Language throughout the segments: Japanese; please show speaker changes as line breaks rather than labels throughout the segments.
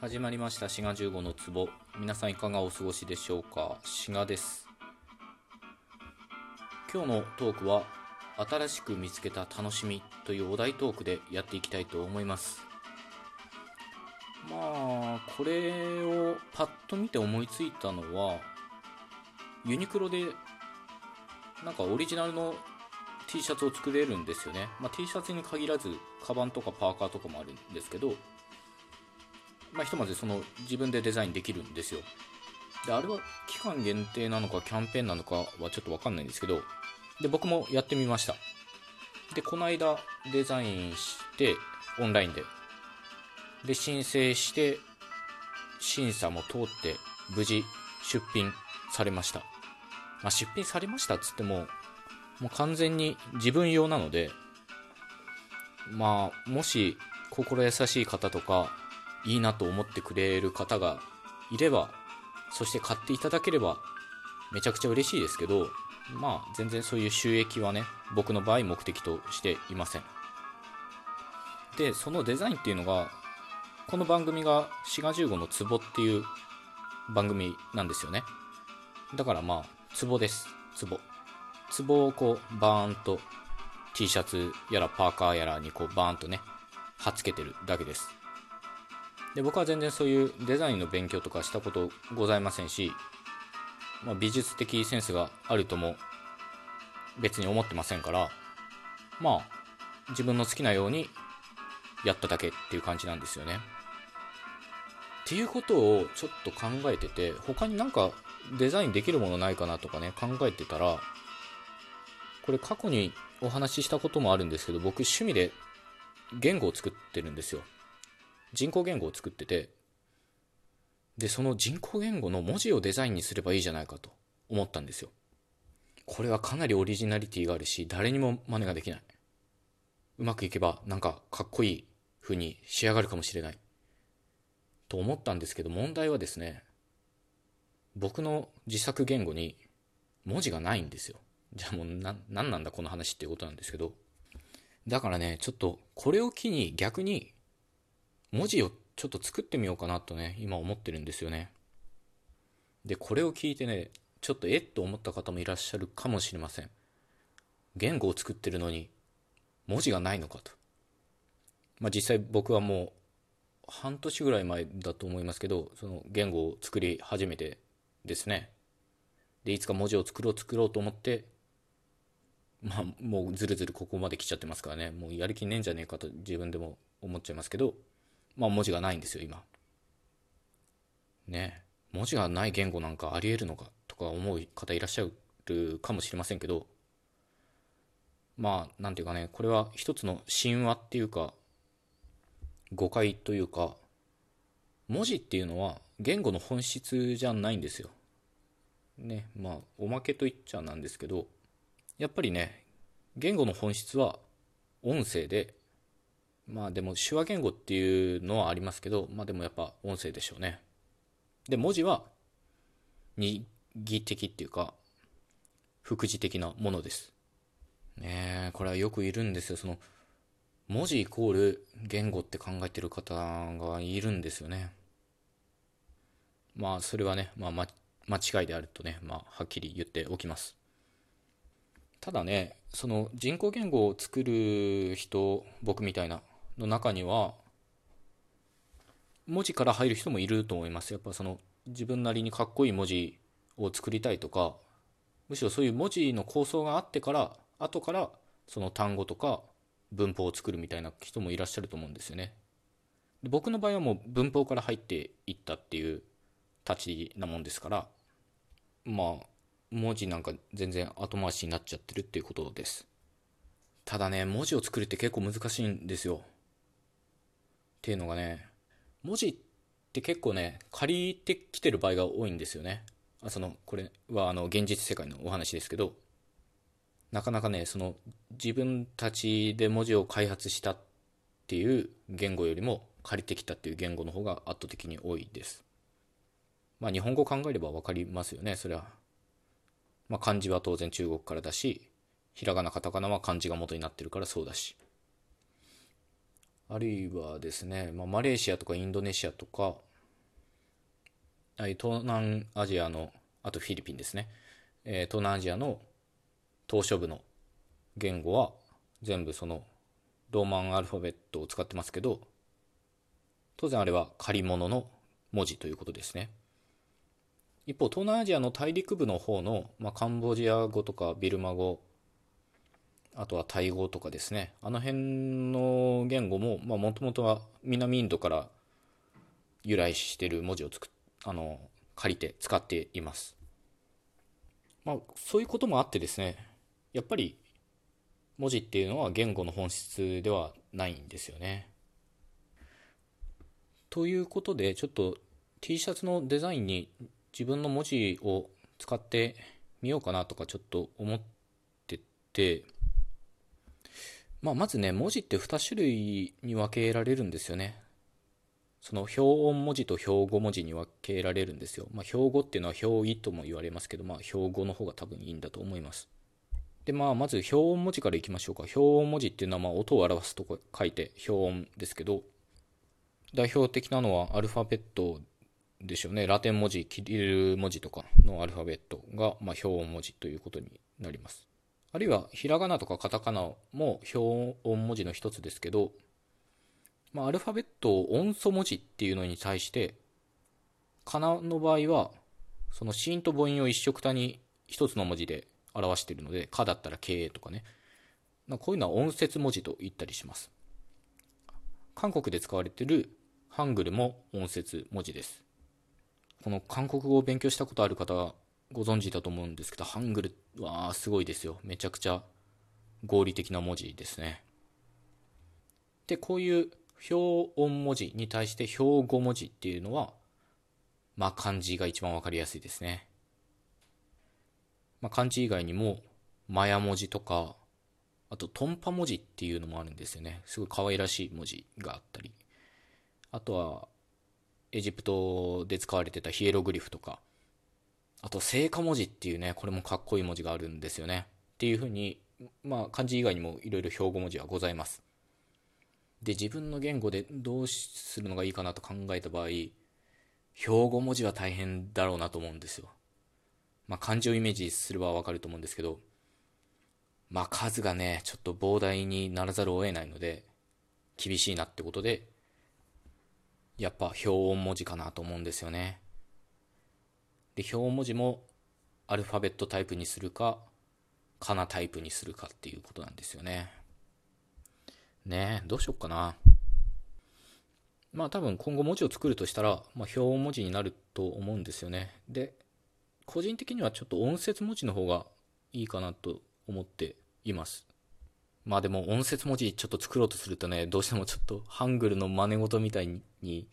始まりました。滋賀15の壺。皆さんいかがお過ごしでしょうか？滋賀です。今日のトークは新しく見つけた楽しみというお題トークでやっていきたいと思います。まあこれをパッと見て思いついたのはユニクロでなんかオリジナルの T シャツを作れるんですよね、まあ、T シャツに限らずカバンとかパーカーとかもあるんですけどまあ、ひとまずその自分でデザインできるんですよ。であれは期間限定なのかキャンペーンなのかはちょっと分かんないんですけどで僕もやってみました。でこの間デザインしてオンラインで。で申請して審査も通って無事出品されました、まあ、出品されましたっつってももう完全に自分用なのでまあもし心優しい方とかいいなと思ってくれる方がいればそして買っていただければめちゃくちゃ嬉しいですけどまあ全然そういう収益はね僕の場合目的としていません。でそのデザインっていうのがこの番組が「滋賀15のツボっていう番組なんですよね。だからまあツボです。ツボ。ツボをこうバーンと T シャツやらパーカーやらにこうバーンとね貼っつけてるだけです。で僕は全然そういうデザインの勉強とかしたことございませんし、まあ、美術的センスがあるとも別に思ってませんからまあ自分の好きなようにやっただけっていう感じなんですよね。っていうことをちょっと考えてて他になんかデザインできるものないかなとかね考えてたらこれ過去にお話ししたこともあるんですけど僕趣味で言語を作ってるんですよ人工言語を作っててでその人工言語の文字をデザインにすればいいじゃないかと思ったんですよ。これはかなりオリジナリティがあるし誰にも真似ができない。うまくいけばなんかかっこいい風に仕上がるかもしれない。と思ったんですけど問題はですね僕の自作言語に文字がないんですよ。じゃあもうな何なんだこの話っていうことなんですけど。だからねちょっとこれを機に逆に文字をちょっと作ってみようかなとね、今思ってるんですよね。で、これを聞いてね、ちょっとえっと思った方もいらっしゃるかもしれません。言語を作ってるのに文字がないのかと。まあ実際僕はもう半年ぐらい前だと思いますけど、その言語を作り始めてですね。で、いつか文字を作ろう作ろうと思って、まあもうずるずるここまで来ちゃってますからね、もうやる気ねえんじゃねえかと自分でも思っちゃいますけど、まあ文字がないんですよ、今。ね文字がない言語なんかありえるのかとか思う方いらっしゃるかもしれませんけど、まあ、なんていうかね、これは一つの神話っていうか、誤解というか、文字っていうのは言語の本質じゃないんですよ。ね、まあ、おまけと言っちゃなんですけど、やっぱりね、言語の本質は音声でまあでも手話言語っていうのはありますけど、まあでもやっぱ音声でしょうね。で、文字は二義的っていうか、副次的なものです。ねえ、これはよくいるんですよ。その、文字イコール言語って考えてる方がいるんですよね。まあそれはね、まあ、ま、間違いであるとね、まあはっきり言っておきます。ただね、その人工言語を作る人、僕みたいなの中には文字から入る人もいると思います。やっぱその自分なりにかっこいい文字を作りたいとかむしろそういう文字の構想があってから後からその単語とか文法を作るみたいな人もいらっしゃると思うんですよね。で僕の場合はもう文法から入っていったっていう立ちなもんですからまあ文字なんか全然後回しになっちゃってるっていうことです。ただね文字を作るって結構難しいんですよ。っていうのがね文字って結構ね借りてきてる場合が多いんですよね。あそのこれはあの現実世界のお話ですけどなかなかねその自分たちで文字を開発したっていう言語よりも借りてきたっていう言語の方が圧倒的に多いです。まあ日本語考えれば分かりますよねそれは。まあ漢字は当然中国からだしひらがなカタカナは漢字が元になってるからそうだし。あるいはですね、まあ、マレーシアとかインドネシアとか東南アジアの、あとフィリピンですね。えー、東南アジアの島嶼部の言語は全部そのローマンアルファベットを使ってますけど、当然あれは借り物の文字ということですね。一方、東南アジアの大陸部の方の、まあ、カンボジア語とかビルマ語、あとはタイ語とかですね、あの辺の言語も、もともとは南インドから由来してる文字をつくあの借りて使っています。まあ、そういうこともあってですね、やっぱり文字っていうのは言語の本質ではないんですよね。ということで、ちょっと T シャツのデザインに自分の文字を使ってみようかなとかちょっと思ってて、まあ、まずね、文字って2種類に分けられるんですよね。その表音文字と標語文字に分けられるんですよ。まあ、標語っていうのは表意とも言われますけど、まあ、標語の方が多分いいんだと思います。で、まあ、まず表音文字からいきましょうか。表音文字っていうのは、まあ、音を表すと書いて表音ですけど、代表的なのはアルファベットでしょうね。ラテン文字、キリル文字とかのアルファベットが、まあ、表音文字ということになります。あるいは、ひらがなとかカタカナも表音文字の一つですけど、まあ、アルファベットを音素文字っていうのに対して、かなの場合は、その子音と母音を一緒くたに一つの文字で表しているので、かだったらけとかね。こういうのは音節文字と言ったりします。韓国で使われているハングルも音節文字です。この韓国語を勉強したことある方はご存知だと思うんですけど、ハングルはすごいですよ。めちゃくちゃ合理的な文字ですね。で、こういう表音文字に対して標語文字っていうのは、まあ漢字が一番わかりやすいですね。まあ漢字以外にも、マヤ文字とか、あとトンパ文字っていうのもあるんですよね。すごい可愛らしい文字があったり。あとは、エジプトで使われてたヒエログリフとか、あと、聖火文字っていうね、これもかっこいい文字があるんですよね。っていうふうに、まあ、漢字以外にもいろいろ標語文字はございます。で、自分の言語でどうするのがいいかなと考えた場合、標語文字は大変だろうなと思うんですよ。まあ、漢字をイメージすればわかると思うんですけど、まあ、数がね、ちょっと膨大にならざるを得ないので、厳しいなってことで、やっぱ表音文字かなと思うんですよね。で、表文字もアルファベットタイプにするか、カナタイプにするかっていうことなんですよね。ねえ、どうしよっかな。まあ多分今後文字を作るとしたら、まあ、表文字になると思うんですよね。で、個人的にはちょっと音節文字の方がいいかなと思っています。まあでも音節文字ちょっと作ろうとするとね、どうしてもちょっとハングルの真似事みたいに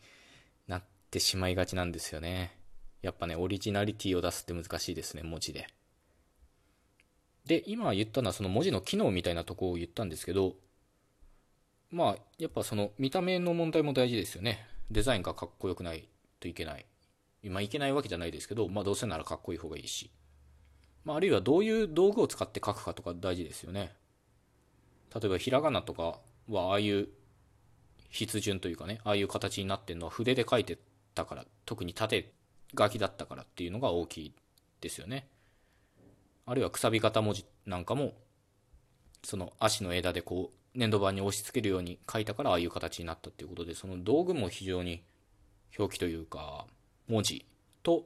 なってしまいがちなんですよね。やっぱね、オリジナリティを出すって難しいですね、文字で。で、今言ったのはその文字の機能みたいなとこを言ったんですけど、まあ、やっぱその見た目の問題も大事ですよね。デザインがかっこよくないといけない。今いけないわけじゃないですけど、まあどうせならかっこいい方がいいし。まああるいはどういう道具を使って書くかとか大事ですよね。例えばひらがなとかはああいう筆順というかね、ああいう形になってるのは筆で書いてたから、特に縦書きだったからっていうのが大きいですよね。あるいはくさび型文字なんかも、その足の枝でこう粘土板に押し付けるように書いたからああいう形になったっていうことで、その道具も非常に表記というか、文字と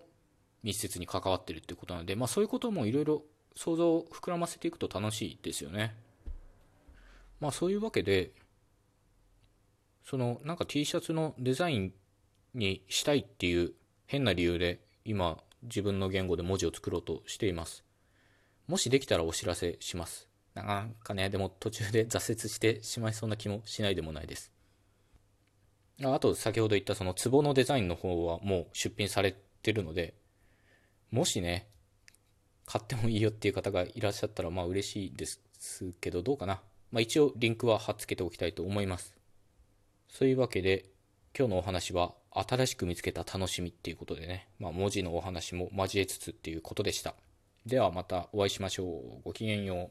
密接に関わってるっていうことなので、まあそういうこともいろいろ想像を膨らませていくと楽しいですよね。まあそういうわけで、そのなんか T シャツのデザインにしたいっていう変な理由で今自分の言語で文字を作ろうとしています。もしできたらお知らせします。なんかね、でも途中で挫折してしまいそうな気もしないでもないです。あと、先ほど言ったその壺のデザインの方はもう出品されてるので、もしね、買ってもいいよっていう方がいらっしゃったらまあ嬉しいですけど、どうかな。まあ一応リンクは貼っつけておきたいと思います。そういうわけで、今日のお話は新しく見つけた楽しみっていうことでね、まあ文字のお話も交えつつっていうことでした。ではまたお会いしましょう。ごきげんよう。